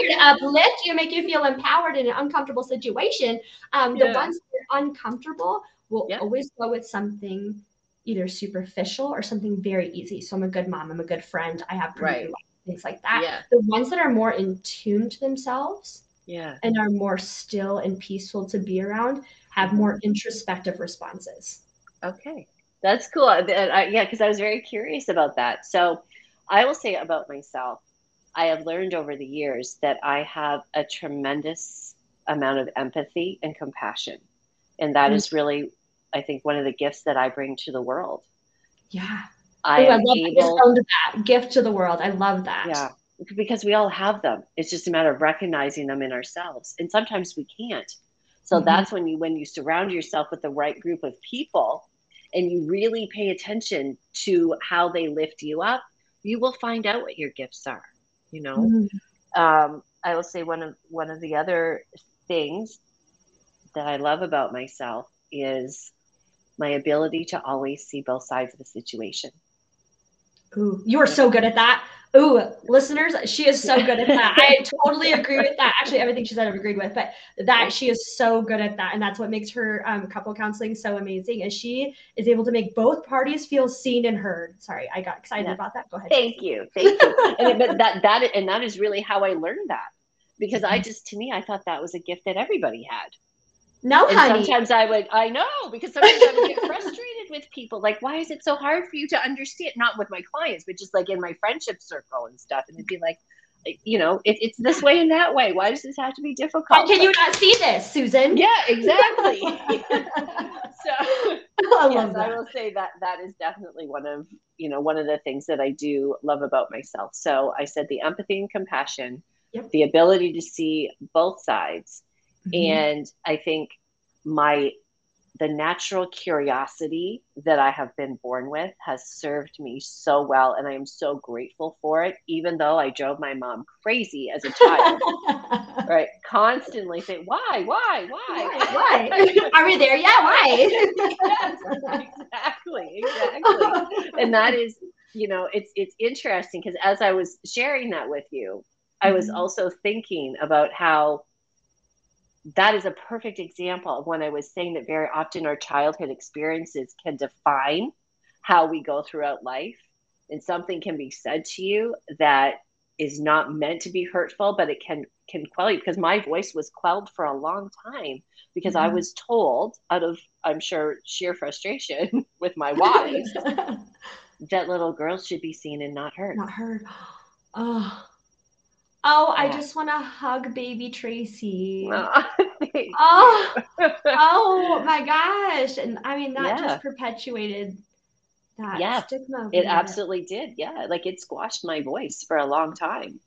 to uplift you, make you feel empowered in an uncomfortable situation. Um, the Yeah. ones that are uncomfortable will Yeah. always go with something either superficial or something very easy. So I'm a good mom, I'm a good friend, I have Right. life, things like that. yeah. The ones that are more in tune to themselves Yeah. and are more still and peaceful to be around have more introspective responses. Okay, that's cool. I, yeah, because I was very curious about that. So, I will say about myself, I have learned over the years that I have a tremendous amount of empathy and compassion, and that Mm. is really, I think, one of the gifts that I bring to the world. Yeah. I Ooh, I love able, that gift to the world. I love that. yeah, because we all have them. It's just a matter of recognizing them in ourselves, and sometimes we can't. So Mhm. that's when you when you surround yourself with the right group of people and you really pay attention to how they lift you up, you will find out what your gifts are. You know, Mm. um, I will say one of one of the other things that I love about myself is my ability to always see both sides of a situation. Ooh, you are so good at that. Ooh, listeners, she is so good at that. I totally agree with that. Actually, everything she said I've agreed with, but that she is so good at that. And that's what makes her um, couple counseling so amazing is she is able to make both parties feel seen and heard. Sorry, I got excited Yeah. about that. Go ahead. Thank you, thank you. and, but that that and that is really how I learned that because I just to me I thought that was a gift that everybody had. No, And honey. sometimes I would, I know, because sometimes I would get frustrated with people. Like, why is it so hard for you to understand? Not with my clients, but just like in my friendship circle and stuff. And it'd be like, you know, it, it's this way and that way. Why does this have to be difficult? How can you not see this, Susan? Yeah, exactly. so oh, I yes, I will say that that is definitely one of you know one of the things that I do love about myself. So I said the empathy and compassion. Yep. the ability to see both sides. Mhm. And I think my the natural curiosity that I have been born with has served me so well, and I am so grateful for it. Even though I drove my mom crazy as a child, right? Constantly saying, "Why, why, why, why? Why? Are we there yet? Why? yes, exactly, exactly. And that is, you know, it's it's interesting because as I was sharing that with you, I was Mhm. also thinking about how that is a perfect example of when I was saying that very often our childhood experiences can define how we go throughout life. And something can be said to you that is not meant to be hurtful, but it can can quell you because my voice was quelled for a long time because I Mhm. was told out of I'm sure sheer frustration with my wives that little girls should be seen and not heard. Not heard. Oh. Oh, I just want to hug baby Tracey. Oh, Oh, oh my gosh. And I mean, that Yeah. just perpetuated that Yeah, stigma. It it. absolutely did. Yeah. Like it squashed my voice for a long time.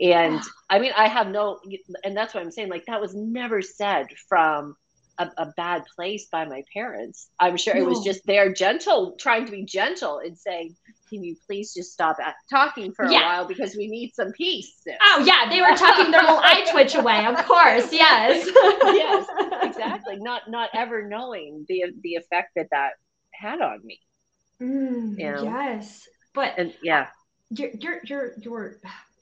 And I mean, I have no, and that's what I'm saying. Like that was never said from a, a bad place by my parents. I'm sure it was No. just their gentle, trying to be gentle and saying, can you please just stop at talking for a Yeah. while because we need some peace. sis." Oh, yeah. They were tucking their little eye twitch away. Of course. Yes. Yes, exactly. Not, not ever knowing the, the effect that that had on me. Mm, You know? Yes. But And yeah, you're you're you're you're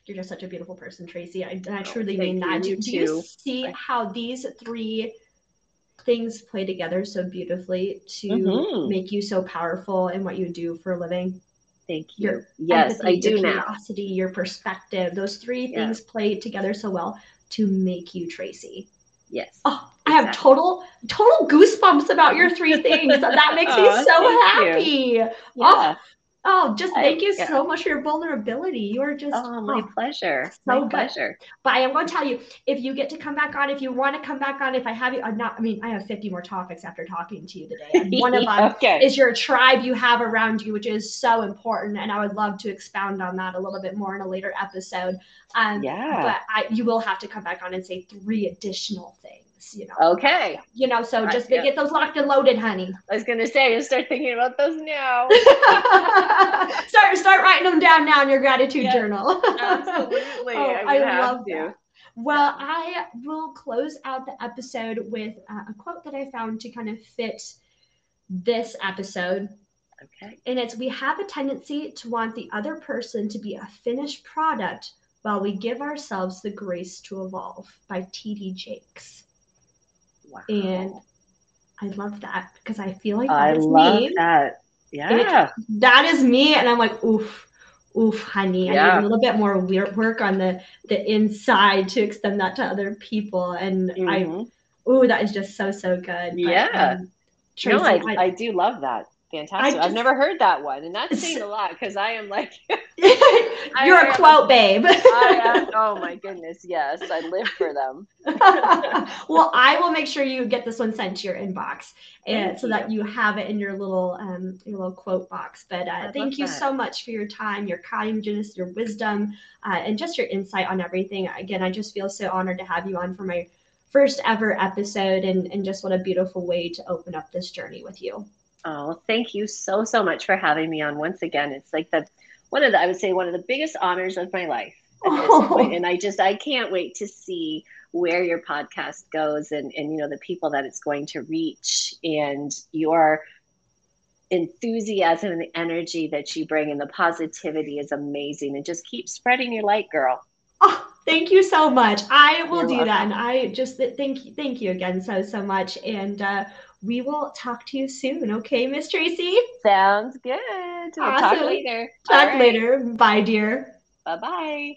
you're just such a beautiful person, Tracey. I, I Oh, truly thank mean that. you. Do, You do you see I- how these three things play together so beautifully to Mhm. make you so powerful in what you do for a living? Thank you. Your yes, empathy, I do your now. curiosity, your perspective. Those three Yeah. things play together so well to make you Tracey. Yes. Oh, I have total total goosebumps about your three things. that makes me Aw, so you. happy. Yeah. Oh, just I- thank you yeah. so much for your vulnerability. You are just Oh, my oh, pleasure. so my good. pleasure. But I am going to tell you, if you get to come back on, if you want to come back on, if I have you, I'm not. I mean, I have 50 more topics after talking to you today, and one of them okay. is your tribe you have around you, which is so important. And I would love to expound on that a little bit more in a later episode. Um, yeah. But I, you will have to come back on and say three additional things. You know. Okay. You know. So just yeah. get those locked and loaded, honey. I was gonna say, you start thinking about those now. start start writing them down now in your gratitude Yeah, journal. Absolutely. Oh, I I love to. that. Well, I will close out the episode with uh, a quote that I found to kind of fit this episode. Okay. And it's We have a tendency to want the other person to be a finished product while we give ourselves the grace to evolve by T.D. Jakes. Wow. And I love that because I feel like that I love me. that. Yeah. That is me. And I'm like, oof, oof, honey. Yeah. I need a little bit more work on the, the inside to extend that to other people. And I Mhm. Ooh, that is just so so good. But, Yeah. um, Tracey, no, I, I- I do love that. Fantastic. just- I've never heard that one, and that's saying a lot because I am like, you're I a am- quote babe. I am, oh my goodness, yes, I live for them. well, I will make sure you get this one sent to your inbox, and Thank so that you have it in your little um your little quote box. But uh, thank you that. so much for your time, your kindness, your wisdom, uh, and just your insight on everything. Again, I just feel so honored to have you on for my first ever episode, and and just what a beautiful way to open up this journey with you. Oh, thank you so so much for having me on once again. It's like the one of the I would say one of the biggest honors of my life at this Oh. And I just I can't wait to see where your podcast goes and and you know the people that it's going to reach and your enthusiasm and the energy that you bring and the positivity is amazing and just keep spreading your light girl Oh, thank you so much. I will You're do that, and I just th- thank you, thank you again so so much. And uh, we will talk to you soon. Okay, Miss Tracey. sounds good we'll talk later Talk later. Bye, dear. bye bye